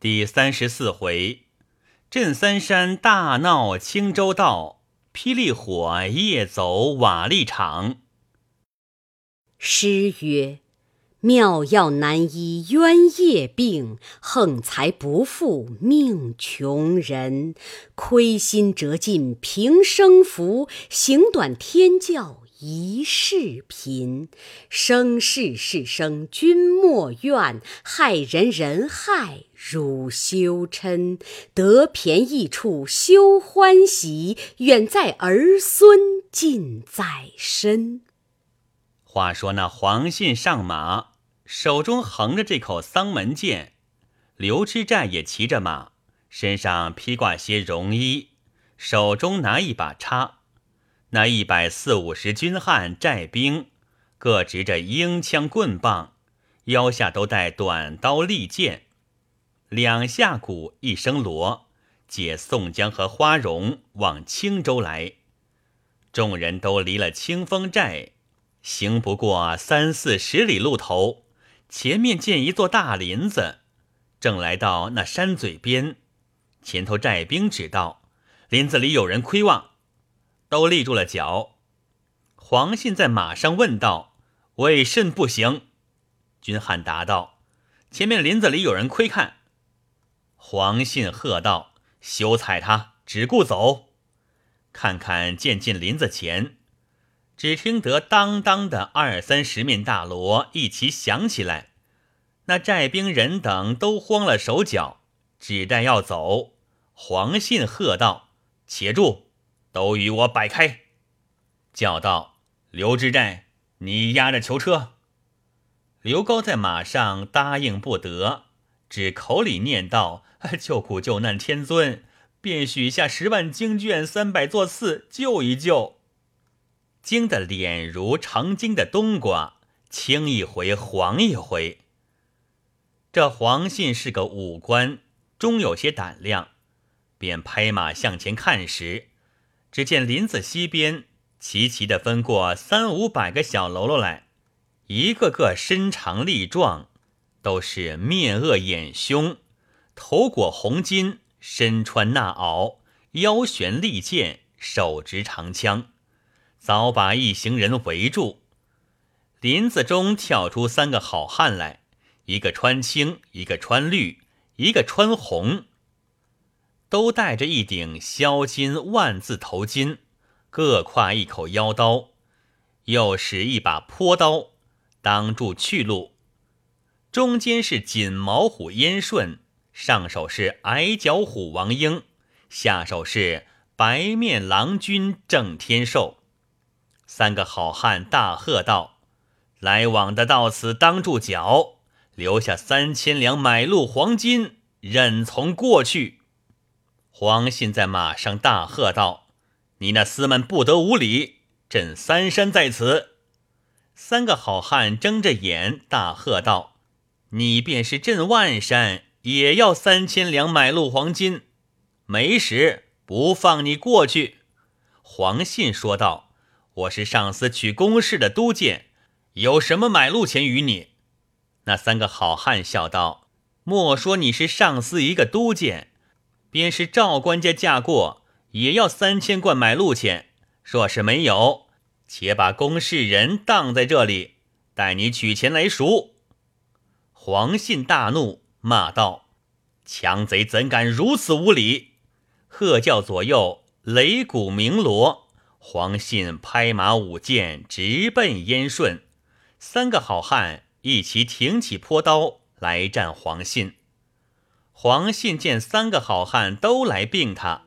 第三十四回，镇三山大闹青州道，霹雳火夜走瓦砾场。诗曰：“妙药难医冤业病，横财不富命穷人。亏心折尽平生福，行短天教。”一世贫，生世世生君莫怨，害人人害汝休嗔。得便宜处休欢喜，远在儿孙近在身。话说那黄信上马，手中横着这口丧门剑；刘知战也骑着马，身上披挂些绒衣，手中拿一把叉。那一百四五十军汉寨兵，各执着缨枪棍棒，腰下都带短刀利剑，两下鼓，一声锣，解宋江和花荣往青州来。众人都离了清风寨，行不过三四十里路头，前面见一座大林子，正来到那山嘴边，前头寨兵指道：“林子里有人窥望。”都立住了脚。黄信在马上问道：“为甚不行？”军汉答道：“前面林子里有人窥看。”黄信喝道：“休踩他，只顾走！”看看渐进林子前，只听得当当的二三十面大锣一齐响起来，那寨兵人等都慌了手脚，只待要走。黄信喝道：“且住！”都与我摆开！叫道：“刘知寨，你押着囚车。”刘高在马上答应不得，只口里念道：“ 救苦救难天尊，便许下十万经卷、三百座寺，救一救。”惊得脸如成精的冬瓜，青一回黄一回。这黄信是个武官，终有些胆量，便拍马向前看时。只见林子西边齐齐的分过三五百个小喽啰来，一个个身长力壮，都是面恶眼凶，头裹红巾，身穿纳袄，腰悬利剑，手执长枪，早把一行人围住。林子中跳出三个好汉来，一个穿青，一个穿绿，一个穿红。都戴着一顶销金万字头巾，各挎一口腰刀，又使一把坡刀挡住去路。中间是锦毛虎燕顺，上手是矮脚虎王英，下手是白面郎君郑天寿。三个好汉大喝道：“来往的到此当住脚，留下三千两买路黄金，任从过去。”黄信在马上大喝道：“你那厮们不得无礼！朕三山在此。”三个好汉睁着眼大喝道：“你便是镇万山，也要三千两买路黄金！没时不放你过去。”黄信说道：“我是上司取公事的督监，有什么买路钱与你？”那三个好汉笑道：“莫说你是上司一个督监。”便是赵官家嫁过，也要三千贯买路钱。若是没有，且把公事人当在这里，待你取钱来赎。黄信大怒，骂道：“强贼怎敢如此无礼！”喝叫左右擂鼓鸣锣。黄信拍马舞剑，直奔燕顺。三个好汉一齐挺起坡刀来战黄信。黄信见三个好汉都来并他，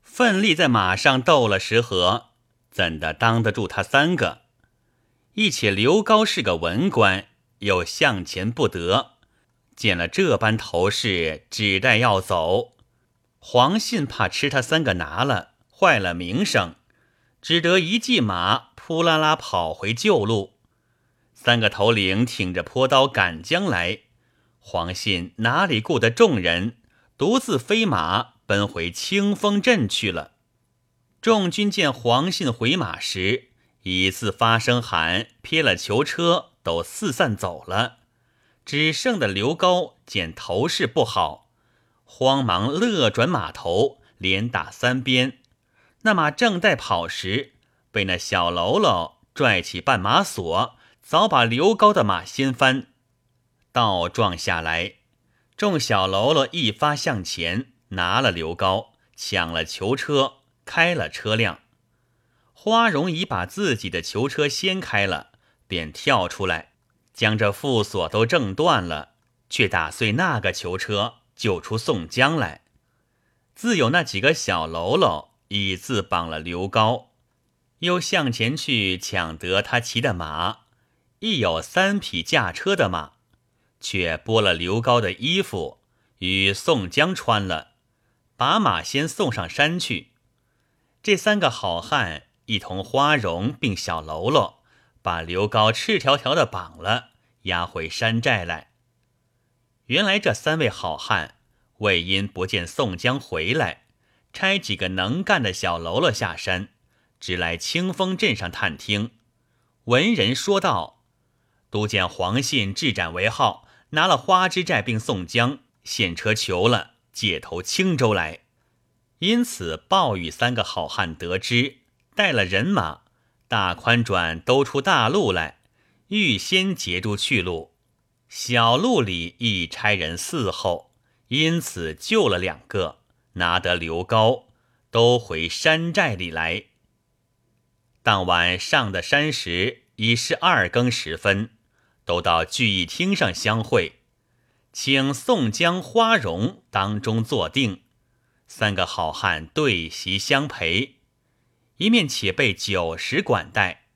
奋力在马上斗了十合，怎的当得住他三个？一且刘高是个文官，又向前不得，见了这般头势，只待要走。黄信怕吃他三个拿了，坏了名声，只得一骑马扑啦啦跑回旧路。三个头领挺着坡刀赶将来。黄信哪里顾得众人，独自飞马奔回清风镇去了。众军见黄信回马时，已自发声喊，撇了囚车，都四散走了。只剩的刘高见头势不好，慌忙勒转马头，连打三鞭。那马正待跑时，被那小喽啰拽起绊马索，早把刘高的马掀翻，倒撞下来。众小喽啰一发向前，拿了刘高，抢了囚车，开了车辆。花荣已把自己的囚车掀开了，便跳出来，将这副锁都挣断了，却打碎那个囚车。救出宋江来，自有那几个小喽啰已自绑了刘高，又向前去抢得他骑的马，亦有三匹驾车的马，却剥了刘高的衣服与宋江穿了，把马先送上山去。这三个好汉一同花荣并小喽啰，把刘高赤条条的绑了，押回山寨来。原来这三位好汉为因不见宋江回来，差几个能干的小喽啰下山，只来清风镇上探听。闻人说道：“都见黄信智斩为号，拿了花枝寨并宋江，现车求了，借投青州来。因此暴雨三个好汉得知，带了人马，大宽转都出大路来，预先截住去路。”小路里一差人伺候，因此救了两个，拿得刘高，都回山寨里来。当晚上的山时已是二更时分，都到聚义厅上相会，请宋江、花荣当中坐定，三个好汉对席相陪，一面且备酒食管待。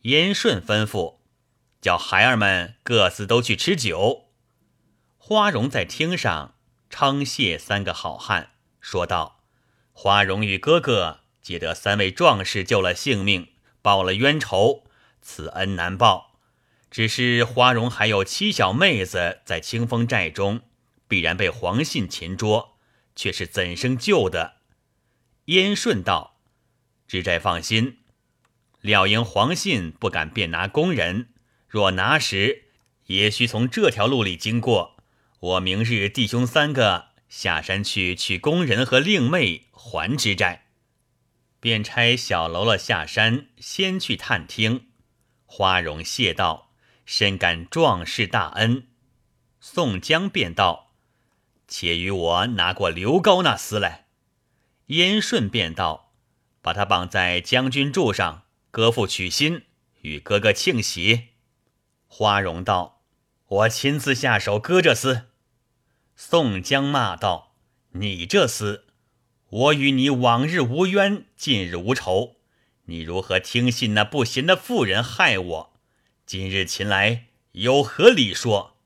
燕顺吩咐。叫孩儿们各自都去吃酒。花荣在厅上称谢三个好汉，说道：“花荣与哥哥皆得三位壮士救了性命，报了冤仇，此恩难报。只是花荣还有七小妹子在清风寨中，必然被黄信擒捉，却是怎生救的？”燕顺道：“知寨放心，料应黄信不敢便拿工人。”若拿时，也需从这条路里经过。我明日弟兄三个下山去取工人和令妹还之债，便差小喽啰下山先去探听。花荣谢道：“深感壮士大恩。”宋江便道：“且与我拿过刘高那厮来。”燕顺便道：“把他绑在将军柱上，哥父娶亲，与哥哥庆喜。”花荣道：“我亲自下手割这厮。”宋江骂道：“你这厮，我与你往日无冤，近日无仇，你如何听信那不贤的妇人害我？今日擒来，有何理说？”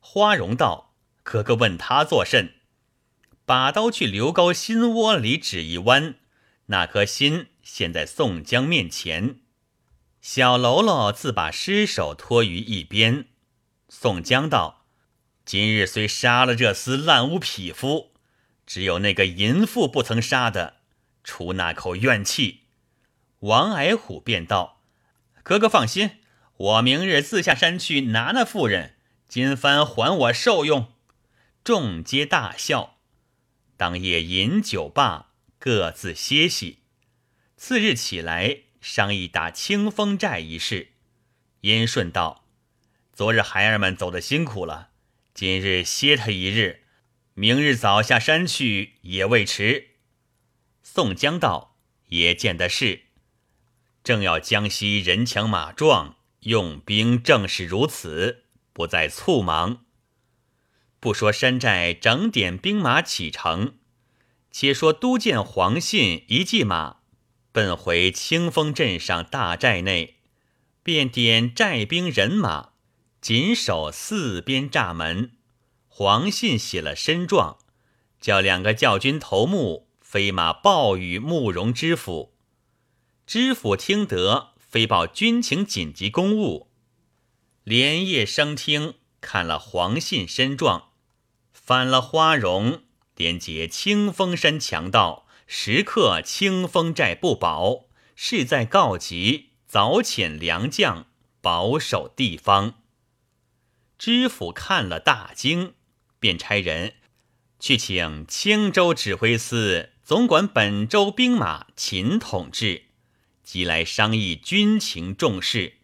花荣道：“哥哥问他作甚？”把刀去刘高心窝里指一弯，那颗心现在宋江面前。小喽啰自把尸首拖于一边。宋江道：“今日虽杀了这厮烂污匹夫，只有那个淫妇不曾杀的，出那口怨气。”王矮虎便道：“哥哥放心，我明日自下山去拿那妇人，今番还我受用。”众皆大笑。当夜饮酒罢，各自歇息。次日起来。商议打清风寨一事，燕顺道：“昨日孩儿们走得辛苦了，今日歇他一日，明日早下山去也未迟。”宋江道：“也见得是，正要江西人强马壮，用兵正是如此，不再促忙。不说山寨整点兵马启程，且说都见黄信一骑马。”奔回清风镇上大寨内，便点寨兵人马，紧守四边栅门。黄信写了申状，叫两个教军头目飞马报与慕容知府。知府听得，飞报军情紧急公务，连夜升听，看了黄信申状，翻了花荣，连结清风山强盗。时刻清风寨不保，势在告急，早遣良将保守地方。知府看了大惊，便差人去请青州指挥司总管本州兵马秦统制，即来商议军情重事。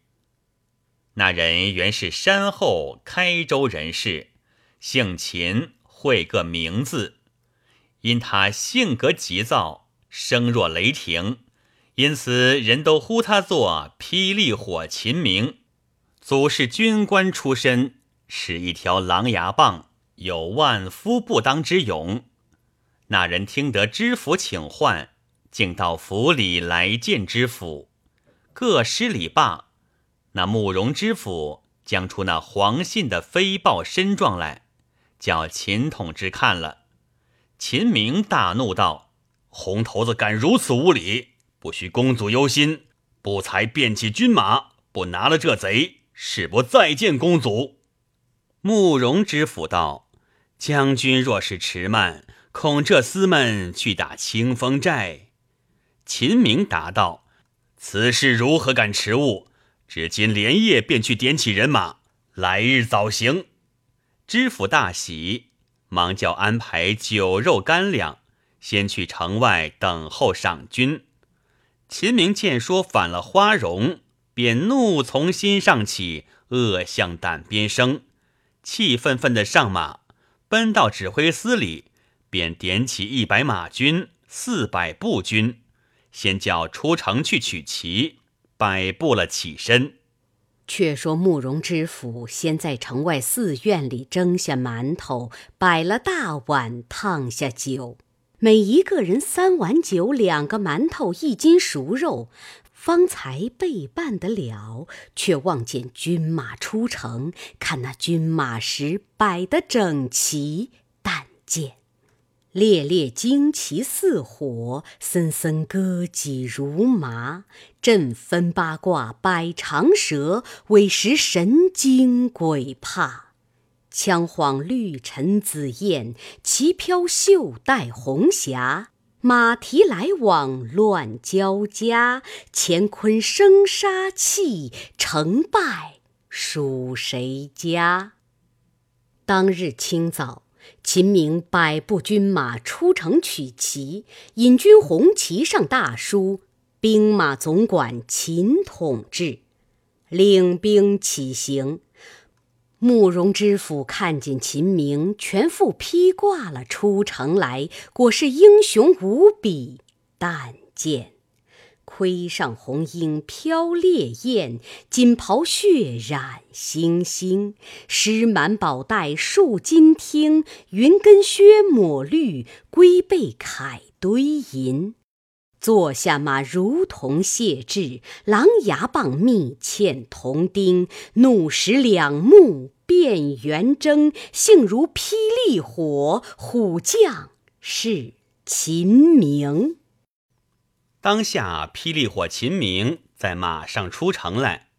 那人原是山后开州人士，姓秦，会个名字。因他性格急躁，声若雷霆，因此人都呼他做霹雳火秦明。祖是军官出身，使一条狼牙棒。有万夫不当之勇。那人听得知府请唤，竟到府里来见知府。各施礼罢，那慕容知府将出那黄信的飞报身状来，叫秦统之看了。秦明大怒道：“红头子敢如此无礼，不许公祖忧心。不才便起军马，不拿了这贼，誓不再见公祖。”慕容知府道。将军若是迟慢，恐这厮们去打清风寨。秦明答道：“此事如何敢迟误？只今连夜便去点起人马，来日早行。”知府大喜，忙叫安排酒肉干粮，先去城外等候赏军。秦明见说反了花荣，便怒从心上起，恶向胆边生，气愤愤的上马。奔到指挥司里，便点起一百马军、四百步军，先叫出城去取旗，摆布了起身。却说慕容知府先在城外寺院里蒸下馒头，摆了大碗，烫下酒，每一个人三碗酒，两个馒头，一斤熟肉。方才备办得了，却望见军马出城，看那军马时摆得整齐，但见烈烈旌旗似火，森森戈戟如麻，阵分八卦摆长蛇，委实神惊鬼怕。枪晃绿尘紫焰，旗飘袖带红霞。马蹄来往乱交加，乾坤生杀气，成败属谁家？当日清早，秦明百步军马出城取旗，引军红旗上大书“兵马总管秦统制”，领兵起行。慕容知府看见秦明全副披挂了出城来，果是英雄无比。但见盔上红缨飘烈焰，锦袍血染星星，狮满宝带束金听，云根靴抹绿，龟背铠堆银。坐下马如同谢志，狼牙棒密嵌铜钉，怒时两目变圆睁，性如霹雳火，虎将是秦明。当下霹雳火秦明在马上出城来，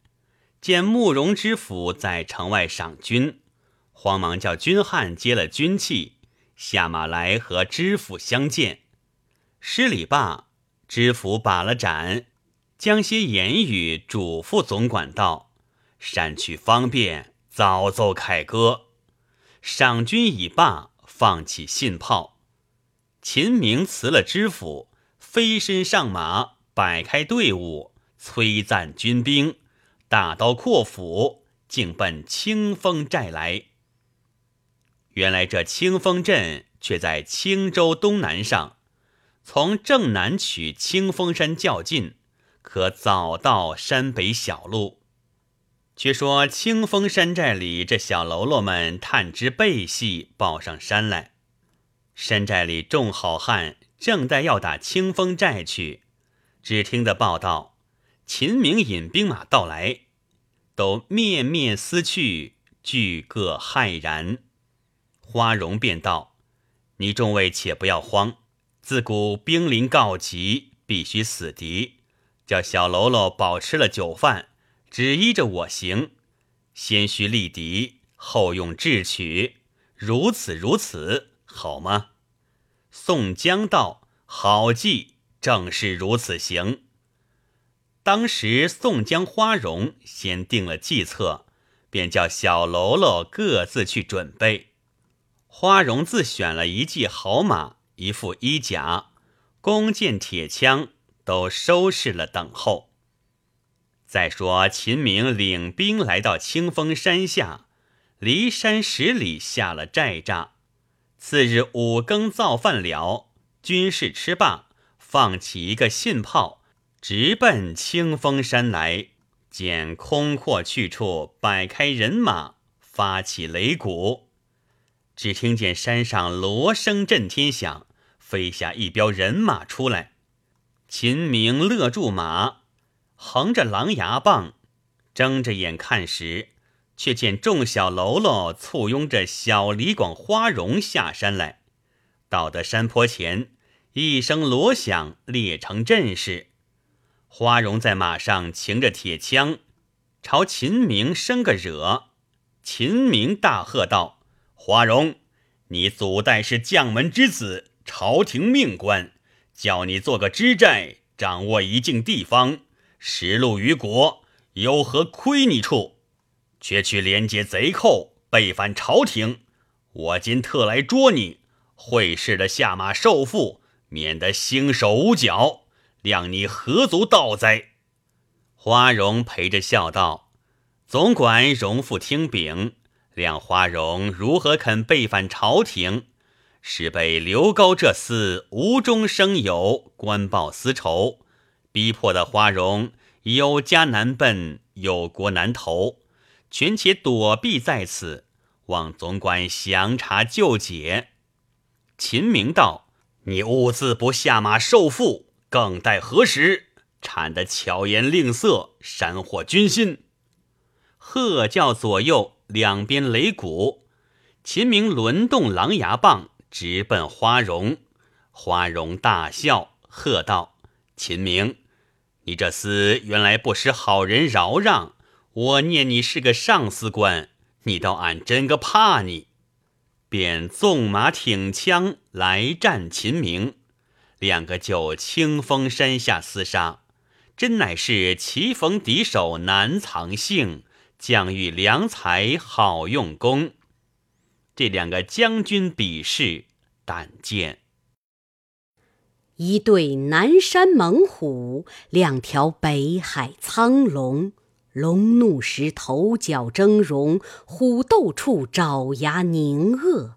见慕容知府在城外赏军，慌忙叫军汉接了军器，下马来和知府相见，施礼罢。知府把了盏，将些言语嘱咐总管道：“善去方便，早奏凯歌。”赏军已罢，放起信炮。秦明辞了知府，飞身上马，摆开队伍，催赞军兵，大刀阔斧，竟奔清风寨来。原来这清风镇却在青州东南上。从正南取清风山较近，可早到山北小路。却说清风山寨里这小喽啰们探知背细，报上山来。山寨里众好汉正待要打清风寨去，只听得报道，秦明引兵马到来，都面面思去，俱各骇然。花荣便道：“你众位且不要慌。”自古兵临告急，必须死敌。叫小喽啰饱吃了酒饭，只依着我行。先须力敌，后用智取，如此如此，好吗？宋江道：“好计，正是如此行。”当时宋江、花荣先定了计策，便叫小喽啰各自去准备。花荣自选了一骑好马，一副衣甲，弓箭铁枪都收拾了，等候。再说秦明领兵来到清风山下，离山十里下了寨栅。次日五更造饭了，军士吃罢，放起一个信炮，直奔清风山来。见空阔去处摆开人马，发起擂鼓。只听见山上锣声震天响，飞下一彪人马出来。秦明勒住马。横着狼牙棒，睁着眼看时，却见众小喽啰簇拥着小李广、花荣下山来。到得山坡前，一声锣响，列成阵势。花荣在马上擎着铁枪，朝秦明生个惹。秦明大喝道：“花荣，你祖代是将门之子，朝廷命官，叫你做个知寨，掌握一境地方。”实禄于国，有何亏你处？却去连接贼寇，背反朝廷。我今特来捉你，会试的下马受缚，免得兴手无脚，谅你何足道哉？花荣陪着笑道：“总管荣父听禀，谅花荣如何肯背反朝廷？是被刘高这厮无中生有，官报私仇。”逼迫的花荣有家难奔，有国难投，权且躲避在此，望总管详查就解。秦明道：“你兀自不下马受缚，更待何时？产得巧言令色，煽惑军心。”喝叫左右两边擂鼓，秦明轮动狼牙棒，直奔花荣。花荣大笑，喝道：“秦明！”你这厮原来不识好人饶让，我念你是个上司官，你倒俺真个怕你，便纵马挺枪来战秦明，两个就清风山下厮杀，真乃是棋逢敌手难藏性，将遇良才好用功。这两个将军比试，但见。一对南山猛虎，两条北海苍龙。龙怒时头角峥嵘，虎斗处爪牙凝恶。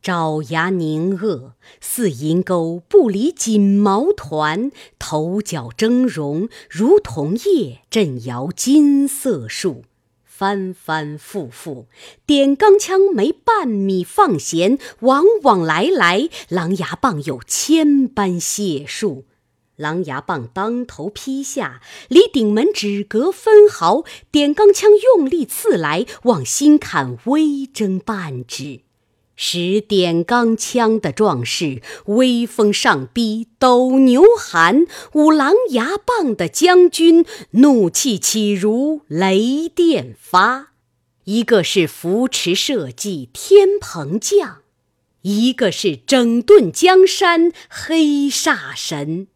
爪牙凝恶，似银钩不离锦毛团；头角峥嵘，如同叶震摇金色树。翻翻覆覆，点钢枪没半米放弦，往往来来，狼牙棒有千般解数。狼牙棒当头劈下，离顶门只隔分毫；点钢枪用力刺来，往心坎微争半指。使点钢枪的壮士，威风上逼斗牛寒；舞狼牙棒的将军，怒气起如雷电发。一个是扶持社稷天蓬将，一个是整顿江山黑煞神。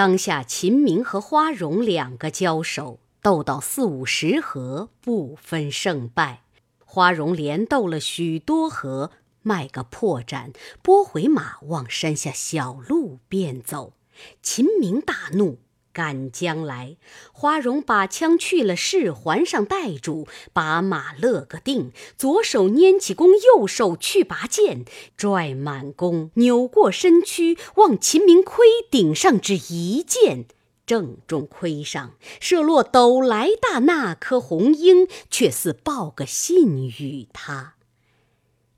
当下秦明和花荣两个交手，斗到四五十合，不分胜败。花荣连斗了许多合，卖个破绽，拨回马往山下小路便走。秦明大怒，赶将来。花荣把枪去了饰环上带住，把马勒个定，左手拈起弓，右手去拔剑，拽满弓，扭过身躯，往秦明盔顶上只一箭。正中盔上，射落斗来大那颗红缨，却似报个信与他。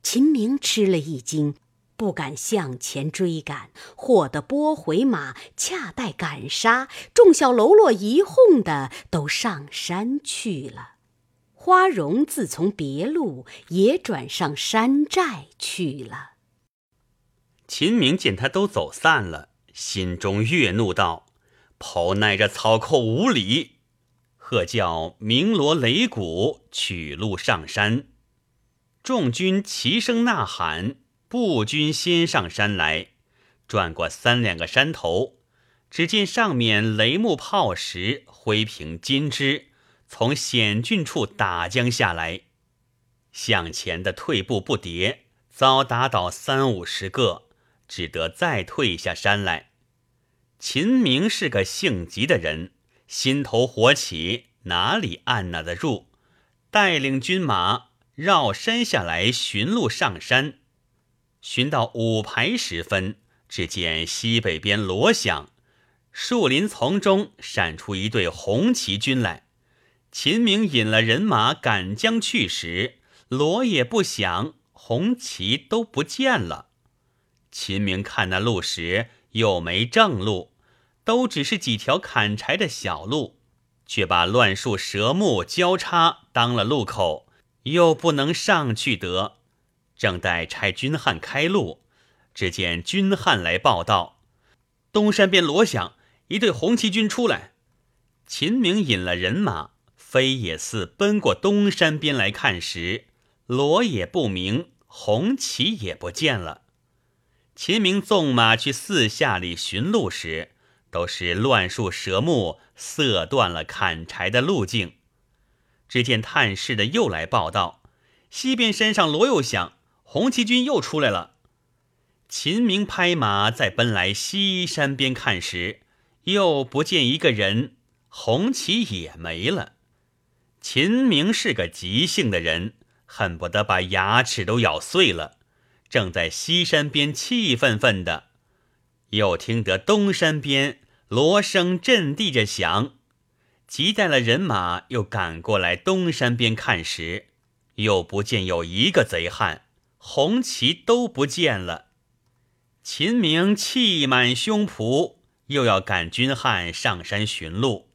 秦明吃了一惊，不敢向前追赶，霍得拨回马，恰待赶杀。众小喽啰一哄的都上山去了。花荣自从别路，也转上山寨去了。秦明见他都走散了，心中越怒道。跑耐着草寇无礼，喝叫鸣锣擂鼓，取路上山。众军齐声呐喊，步军先上山来，转过三两个山头，只见上面雷木炮石，灰平金枝，从险峻处打将下来。向前的退步不迭，早打倒三五十个，只得再退下山来。秦明是个性急的人，心头火起，哪里按捺得住？带领军马绕山下来寻路上山，寻到五排时分，只见西北边锣响，树林丛中闪出一队红旗军来。秦明引了人马赶将去时，锣也不响，红旗都不见了。秦明看那路时又没正路，都只是几条砍柴的小路，却把乱树蛇木交叉当了路口，又不能上去得。正待差军汉开路，只见军汉来报道：东山边锣响，一队红旗军出来。秦明引了人马。飞也似奔过东山边来看时，锣也不鸣，红旗也不见了。秦明纵马去四下里寻路时，都是乱树蛇木，塞断了砍柴的路径。只见探视的又来报道，西边山上锣又响，红旗军又出来了。秦明拍马再奔来西山边看时，又不见一个人，红旗也没了。秦明是个急性的人，恨不得把牙齿都咬碎了。正在西山边气愤愤的，又听得东山边锣声震地着响，急带了人马又赶过来东山边看时，又不见有一个贼汉，红旗都不见了。秦明气满胸脯，又要赶军汉上山寻路。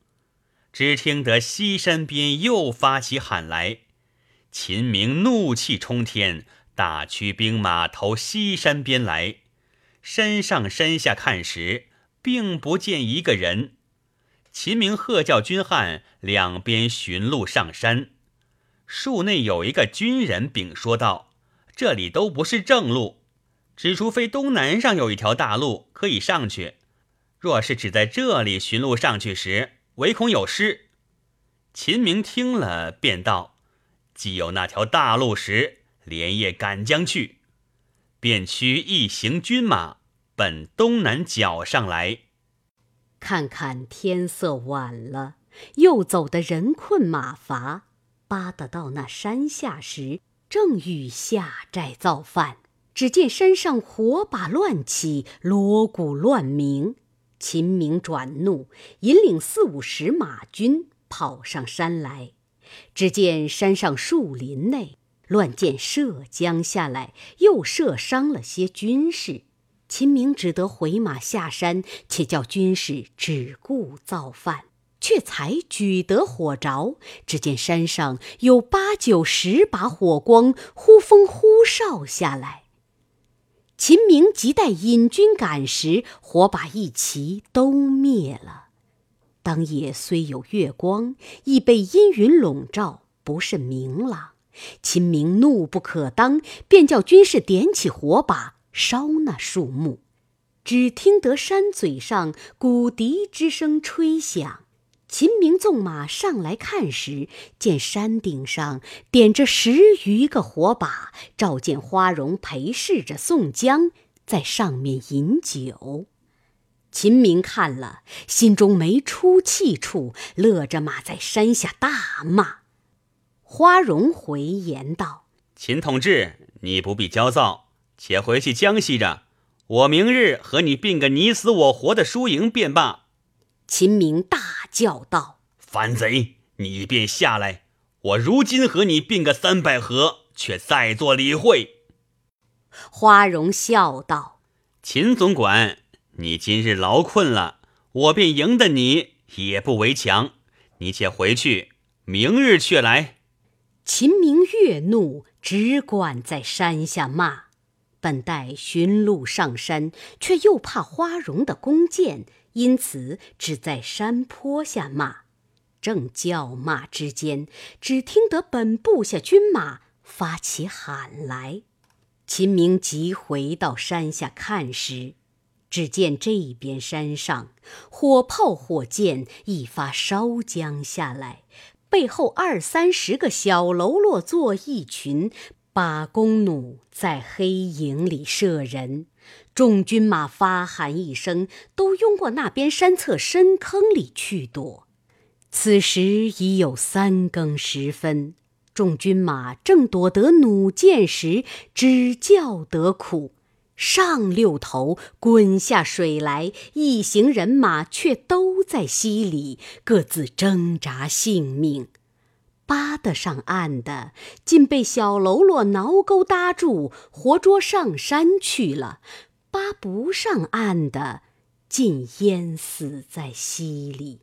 只听得西山边又发起喊来，秦明怒气冲天，大驱兵马投西山边来。山上山下看时，并不见一个人。秦明喝叫军汉两边寻路上山。树内有一个军人禀说道：“这里都不是正路，只除非东南上有一条大路可以上去。若是只在这里寻路上去时，”唯恐有失，秦明听了，便道：“既有那条大路时，连夜赶将去。”便驱一行军马奔东南角上来。看看天色晚了，又走得人困马乏，扒得到那山下时，正欲下寨造饭，只见山上火把乱起，锣鼓乱鸣。秦明转怒，引领四五十马军跑上山来。只见山上树林内乱箭射将下来，又射伤了些军士。秦明只得回马下山，且叫军士只顾造饭。却才举得火着，只见山上有八九十把火光，呼风呼哨下来。秦明急待引军赶时，火把一齐都灭了。当夜虽有月光，亦被阴云笼罩，不甚明朗。秦明怒不可当，便叫军士点起火把烧那树木。只听得山嘴上鼓笛之声吹响。秦明纵马上来看时，见山顶上点着十余个火把，照见花荣陪侍着宋江在上面饮酒。秦明看了，心中没出气处，勒着马在山下大骂。花荣回言道：“秦同志，你不必焦躁，且回去江西着，我明日和你并个你死我活的输赢便罢。”秦明大叫道：“反贼！你便下来！我如今和你并个三百合，却再做理会。”花荣笑道：“秦总管，你今日劳困了，我便赢得你，也不为强。你且回去，明日却来。”秦明越怒，只管在山下骂。本待寻路上山，却又怕花荣的弓箭。因此，只在山坡下骂。正叫骂之间，只听得本部下军马发起喊来。秦明急回到山下看时，只见这边山上火炮火箭一发烧将下来，背后二三十个小喽啰坐一群，把弓弩在黑影里射人。众军马发喊一声，都拥过那边山侧深坑里去躲。此时已有三更时分，众军马正躲得弩箭时，只叫得苦。上六头，滚下水来，一行人马却都在溪里，各自挣扎性命。扒得上岸的，竟被小喽啰挠钩搭住，活捉上山去了；扒不上岸的，竟淹死在溪里。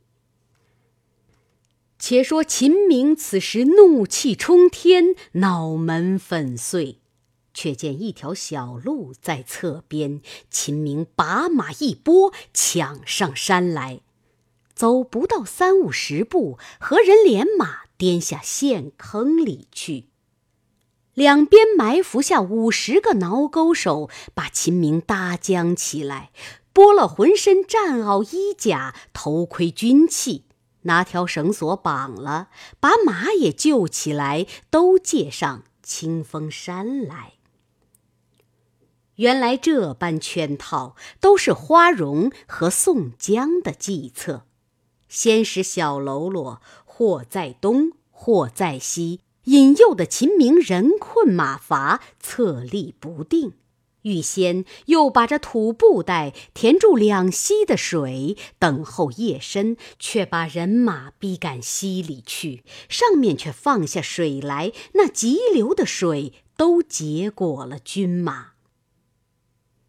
且说秦明此时怒气冲天，脑门粉碎。却见一条小路在侧边，秦明把马一拨，抢上山来。走不到三五十步，何人连马颠下陷坑里去。两边埋伏下五十个挠钩手，把秦明搭将起来，剥了浑身战袄衣甲、头盔军器，拿条绳索绑了，把马也救起来，都借上清风山来。原来这般圈套都是花荣和宋江的计策，先使小喽啰或在东，或在西，引诱的秦明人困马乏，策力不定。预先又把这土布袋填住两溪的水，等候夜深，却把人马逼赶溪里去，上面却放下水来，那急流的水都结果了军马。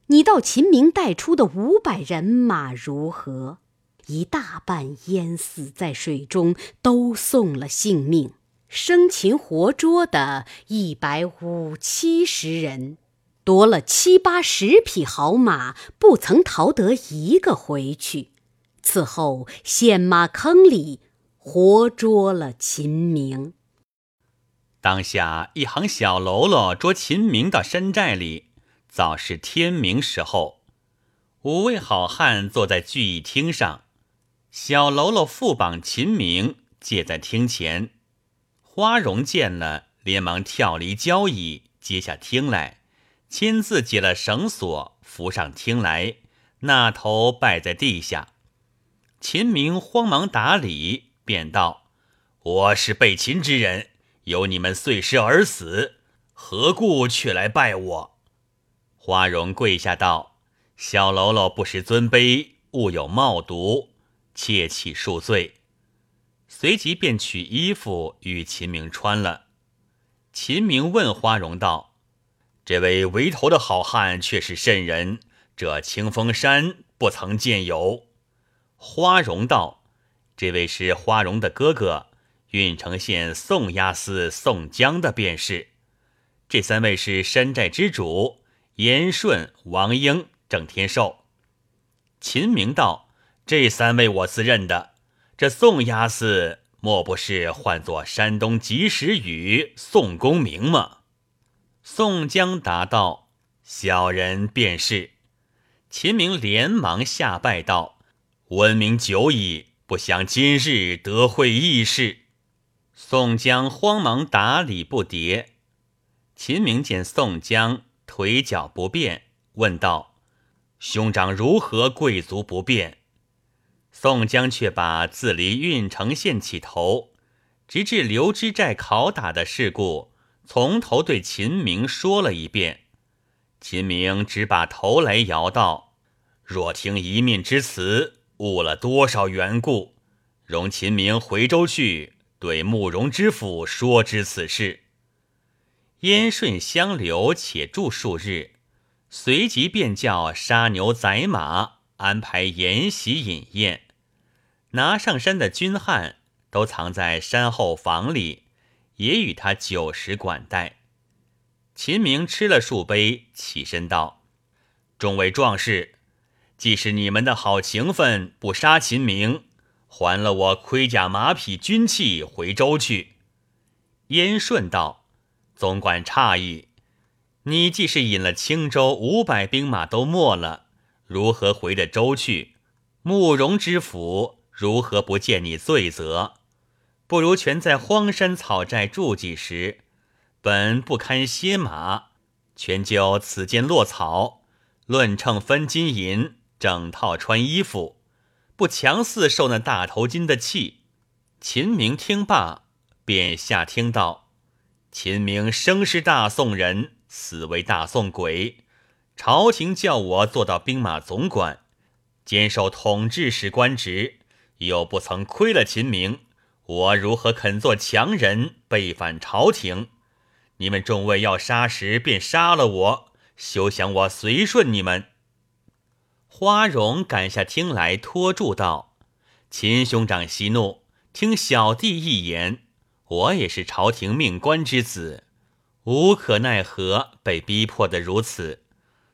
你道秦明带出的五百人马如何？一大半淹死在水中，都送了性命；生擒活捉的一百五七十人，夺了七八十匹好马，不曾逃得一个回去。此后陷马坑里，活捉了秦明。当下一行小喽啰捉秦明到山寨里。早是天明时候，五位好汉坐在聚义厅上，小喽啰缚绑秦明，借在厅前。花荣见了，连忙跳离交椅，接下厅来，亲自解了绳索，扶上厅来，那头拜在地下。秦明慌忙打礼，便道：“我是被擒之人，有你们碎尸而死，何故却来拜我？”花荣跪下道：“小喽啰不识尊卑，误有冒读，切乞恕罪。”随即便取衣服与秦明穿了。秦明问花荣道：“这位围头的好汉却是甚人？这清风山不曾见有。”花荣道：“这位是花荣的哥哥，郓城县宋押司宋江的便是。这三位是山寨之主。”严顺、王英、郑天寿、秦明道：“这三位我自认的。这宋押司莫不是唤作山东及时雨宋公明吗？”宋江答道：“小人便是。”秦明连忙下拜道：“闻名久矣，不想今日得会义士。”宋江慌忙打礼不迭。秦明见宋江。腿脚不便，问道：“兄长如何贵族不便？”宋江却把自离郓城县起头，直至刘知寨拷打的事故，从头对秦明说了一遍。秦明只把头来摇道：“若听一面之词，误了多少缘故。容秦明回州去，对慕容知府说知此事。”燕顺相留，且住数日，随即便叫杀牛宰马，安排筵席饮宴。拿上山的军汉都藏在山后房里，也与他酒食管待。秦明吃了数杯，起身道：“众位壮士，既是你们的好情分，不杀秦明，还了我盔甲马匹军器回州去。”燕顺道。总管诧异，你既是引了青州五百兵马都没了，如何回得州去？慕容知府如何不见你罪责？不如全在荒山草寨住几时。本不堪歇马，全就此间落草，论秤分金银，整套穿衣服，不强似受那大头巾的气。秦明听罢，便下听道：“秦明生是大宋人，死为大宋鬼。朝廷叫我做到兵马总管，兼受统制使官职，又不曾亏了秦明，我如何肯做强人，背反朝廷？你们众位要杀时，便杀了我，休想我随顺你们。”花荣赶下厅来，托住道：“秦兄长息怒。”听小弟一言，我也是朝廷命官之子，无可奈何，被逼迫的如此。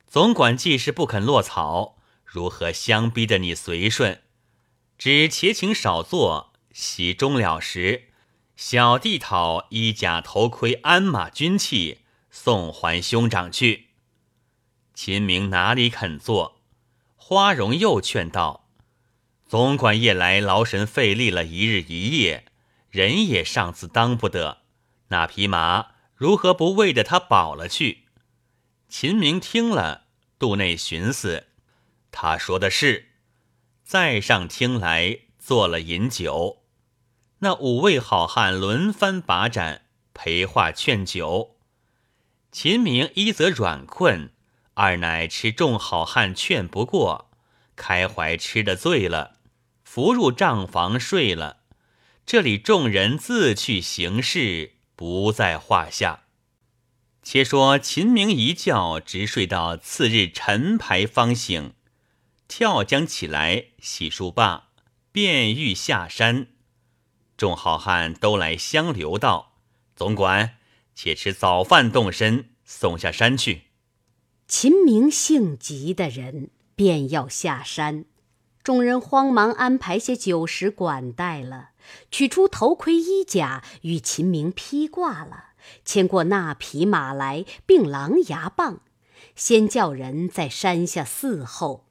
总管既是不肯落草，如何相逼的你随顺？只且请少坐，席终了时，小弟讨衣甲、头盔、鞍马、军器送还兄长去。秦明哪里肯做？花荣又劝道。总管夜来劳神费力了一日一夜，人也上次当不得，那匹马如何不为着他保了去？秦明听了，肚内寻思，他说的是。再上厅来做了饮酒，那五位好汉轮番把盏陪话劝酒。秦明一则软困，二乃吃众好汉劝不过，开怀吃得醉了。扶入帐房睡了，这里众人自去行事，不在话下。且说秦明一觉直睡到次日晨牌方醒，跳将起来洗漱罢，便欲下山。众好汉都来相留道：“总管，且吃早饭动身，送下山去。”秦明性急的人，便要下山。众人慌忙安排些酒食管待了，取出头盔衣甲与秦明披挂了，牵过那匹马来，并狼牙棒，先叫人在山下伺候。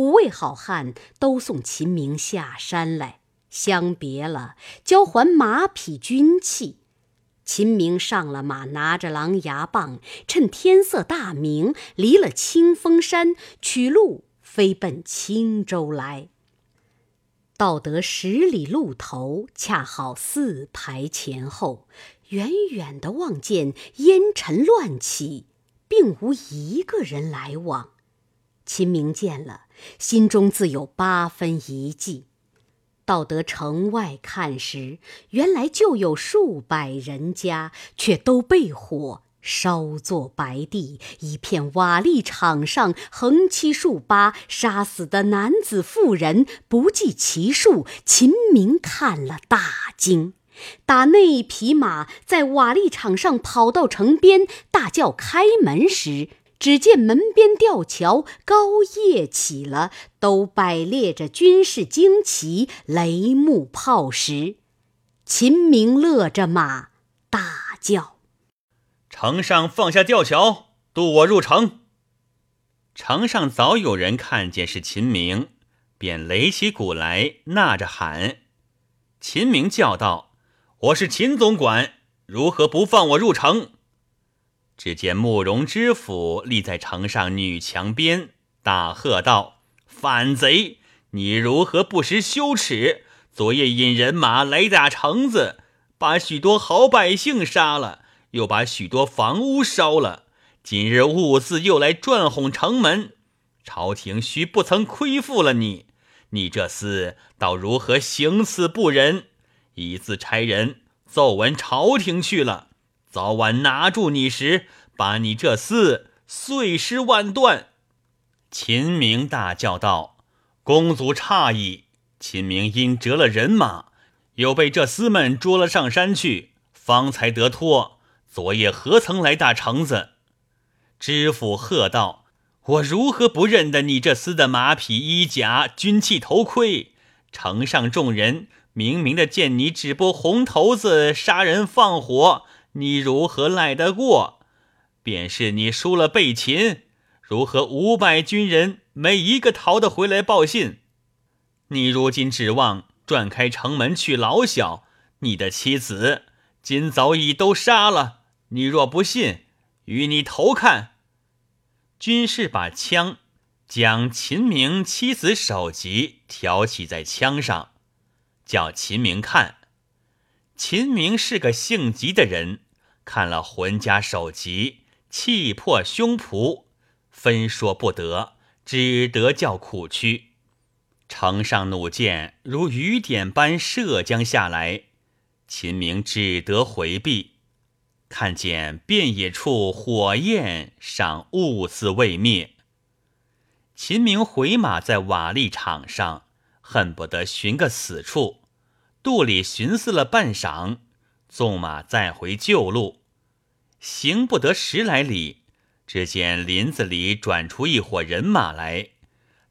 五位好汉都送秦明下山来，相别了，交还马匹军器。秦明上了马，拿着狼牙棒，趁天色大明，离了清风山，取路。飞奔青州来，到得十里路头，恰好四排前后，远远的望见烟尘乱起，并无一个人来往。秦明见了，心中自有八分疑忌。到得城外看时，原来就有数百人家，却都被火。烧作白地，一片瓦砾场上横七竖八杀死的男子妇人不计其数。秦明看了大惊，打那匹马在瓦砾场上跑到城边，大叫开门时，只见门边吊桥高夜起了，都摆列着军事旌旗、雷木炮石。秦明勒着马，大叫。城上放下吊桥，渡我入城。城上早有人看见是秦明，便擂起鼓来，呐着喊。秦明叫道：“我是秦总管，如何不放我入城？”只见慕容知府立在城上女墙边，大喝道：“反贼！你如何不识羞耻？昨夜引人马来打城子，把许多好百姓杀了。”又把许多房屋烧了，今日兀自又来转哄城门，朝廷须不曾亏负了你，你这厮倒如何行此不仁？一字差人奏闻朝廷去了，早晚拿住你时，把你这厮碎尸万段。秦明大叫道：“公族诧异，秦明因折了人马，又被这厮们捉了上山去，方才得脱。”昨夜何曾来大城子？知府喝道：“我如何不认得你这厮的马匹、衣甲、军器、头盔？城上众人明明的见你只拨红头子杀人放火，你如何赖得过？便是你输了备秦，如何五百军人没一个逃得回来报信？你如今指望转开城门去老小，你的妻子今早已都杀了。你若不信，与你头看。”军士把枪将秦明妻子首级挑起在枪上，叫秦明看。秦明是个性急的人，看了浑家首级，气破胸脯，分说不得，只得叫苦屈。城上弩箭如雨点般射将下来，秦明只得回避。看见遍野处火焰尚兀自未灭，秦明回马在瓦砾场上，恨不得寻个死处，肚里寻思了半晌，纵马再回旧路，行不得十来里，只见林子里转出一伙人马来，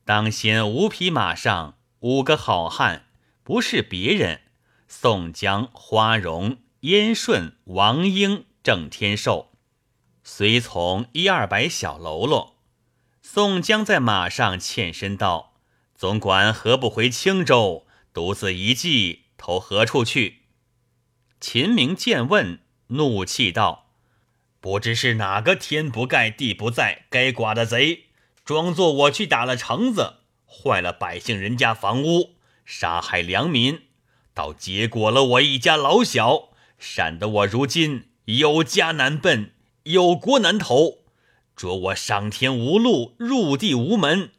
当先五匹马上五个好汉，不是别人，宋江、花荣、燕顺、王英。郑天寿。随从一二百小喽啰，宋江在马上欠身道：“总管何不回青州，独自一骑投何处去？”秦明见问，怒气道：“不知是哪个天不盖地不在该剐的贼，装作我去打了城子，坏了百姓人家房屋，杀害良民，倒结果了我一家老小，闪得我如今。”有家难奔，有国难投，着我上天无路，入地无门。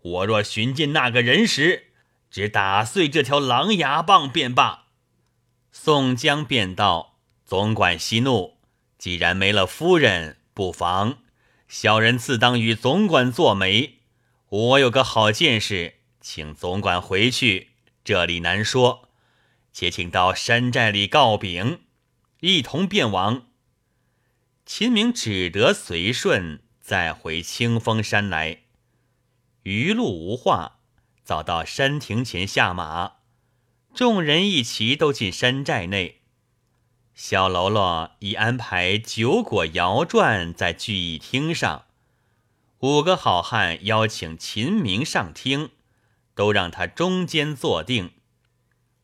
我若寻见那个人时，只打碎这条狼牙棒便罢。宋江便道：“总管息怒，既然没了夫人，不妨小人自当与总管做媒。我有个好见识，请总管回去，这里难说。且请到山寨里告禀。”一同便往，秦明只得随顺，再回清风山来。余路无话，早到山亭前下马，众人一齐都进山寨内。小喽啰已安排酒果摇转在聚义厅上，五个好汉邀请秦明上厅，都让他中间坐定。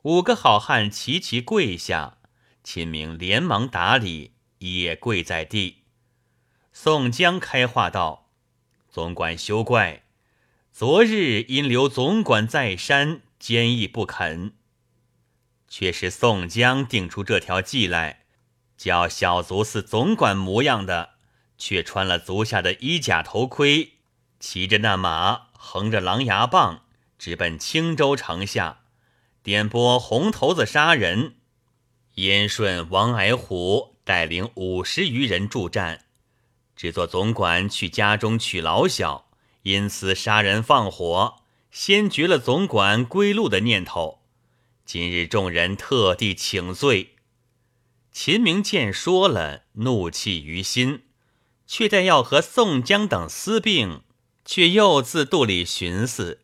五个好汉齐齐跪下。秦明连忙打礼，也跪在地。宋江开话道：“总管休怪，昨日因留总管在山，坚毅不肯。却是宋江定出这条计来，叫小卒似总管模样的，却穿了足下的衣甲头盔，骑着那马，横着狼牙棒，直奔青州城下，点拨红头子杀人。”燕顺、王矮虎带领五十余人助战，只做总管去家中取老小，因此杀人放火，先绝了总管归路的念头。今日众人特地请罪。秦明见说了，怒气于心，却待要和宋江等私并，却又自肚里寻思：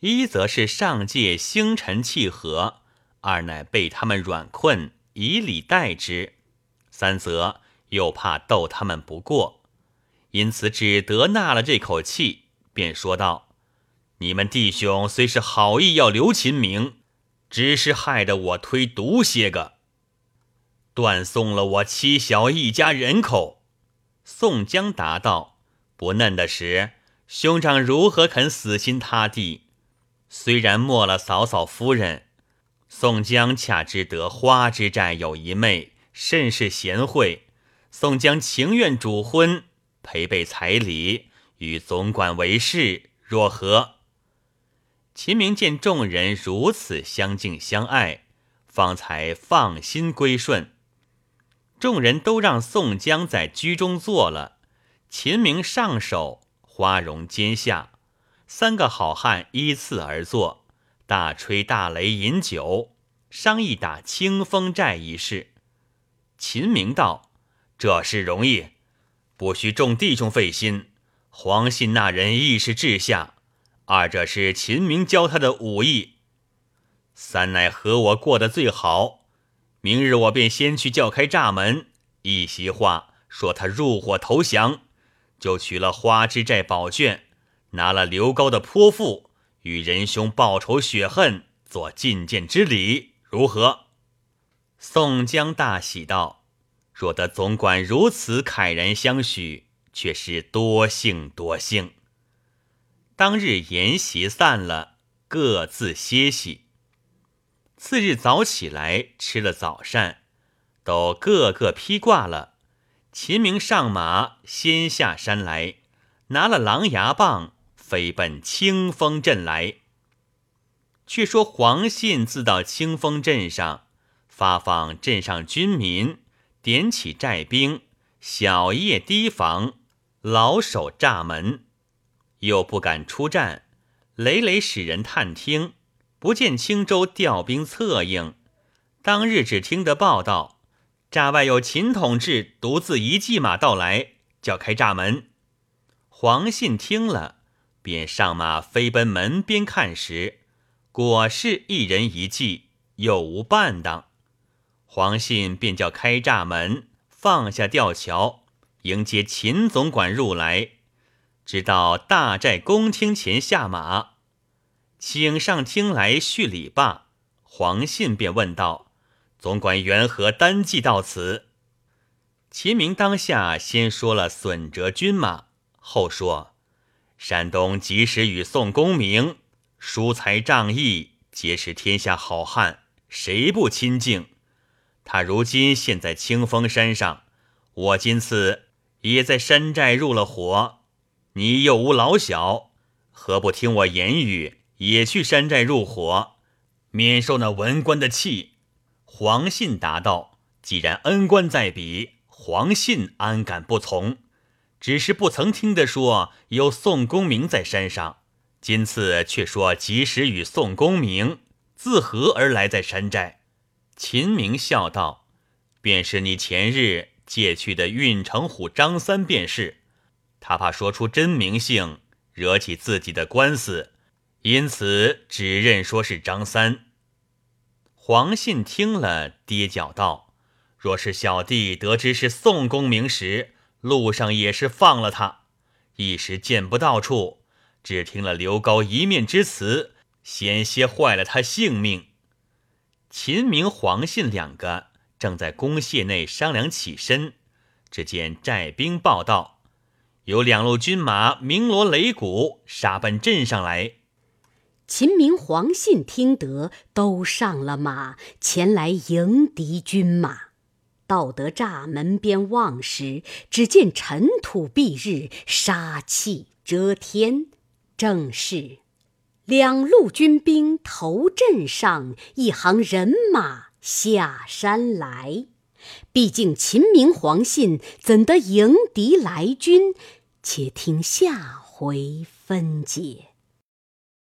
一则是上界星辰契合。二乃被他们软困，以礼待之；三则又怕斗他们不过，因此只得纳了这口气，便说道：“你们弟兄虽是好意要留秦明，只是害得我推毒些个，断送了我妻小一家人口。”宋江答道：“不嫩的时，兄长如何肯死心塌地？虽然没了嫂嫂夫人。”宋江恰知得花之寨有一妹，甚是贤惠。宋江情愿主婚，陪备彩礼，与总管为事，若何？秦明见众人如此相敬相爱，方才放心归顺。众人都让宋江在居中坐了，秦明上首，花荣肩下，三个好汉依次而坐。大吹大擂饮酒，商议打清风寨一事。秦明道：“这事容易，不需众弟兄费心。黄信那人亦是智下，二者是秦明教他的武艺。三乃和我过得最好。明日我便先去叫开闸门，一席话说他入伙投降，就取了花之寨宝卷，拿了刘高的泼妇。”与仁兄报仇雪恨，做觐见之礼，如何？宋江大喜道：“若得总管如此慨然相许，却是多幸多幸。”当日筵席散了，各自歇息。次日早起来吃了早膳，都个个披挂了。秦明上马，先下山来，拿了狼牙棒，飞奔清风镇来。却说黄信自到清风镇上。发放镇上军民，点起寨兵，小夜提防，老守栅门，又不敢出战，累累使人探听，不见青州调兵策应。当日只听得报道，栅外有秦统治独自一骑马到来，叫开栅门。黄信听了，便上马飞奔门边看时，果是一人一骑，又无半当。黄信便叫开闸门，放下吊桥，迎接秦总管入来，直到大寨公厅前下马，请上厅来叙礼罢。黄信便问道：“总管缘何单骑到此？”秦明当下先说了损折军马，后说：“山东及时与宋公明疏财仗义，皆是天下好汉，谁不亲近？”他如今现在清风山上，我今次也在山寨入了伙。你又无老小，何不听我言语，也去山寨入伙，免受那文官的气？黄信答道：“既然恩官在彼，黄信安敢不从？只是不曾听得说有宋公明在山上，今次却说及时与宋公明自何而来在山寨？”秦明笑道：“便是你前日借去的运城虎张三便是，他怕说出真名姓，惹起自己的官司，因此只认说是张三。”黄信听了，跌脚道：“若是小弟得知是宋公明时，路上也是放了他，一时见不到处，只听了刘高一面之词，险些坏了他性命。”秦明、黄信两个正在公廨内商量起身，只见寨兵报道，有两路军马鸣锣擂鼓，杀奔镇上来。秦明、黄信听得，都上了马，前来迎敌军马。到得栅门边望时，只见尘土蔽日，杀气遮天，正是。两路军兵头阵上，一行人马下山来。毕竟秦明、皇信怎得迎敌来军？且听下回分解。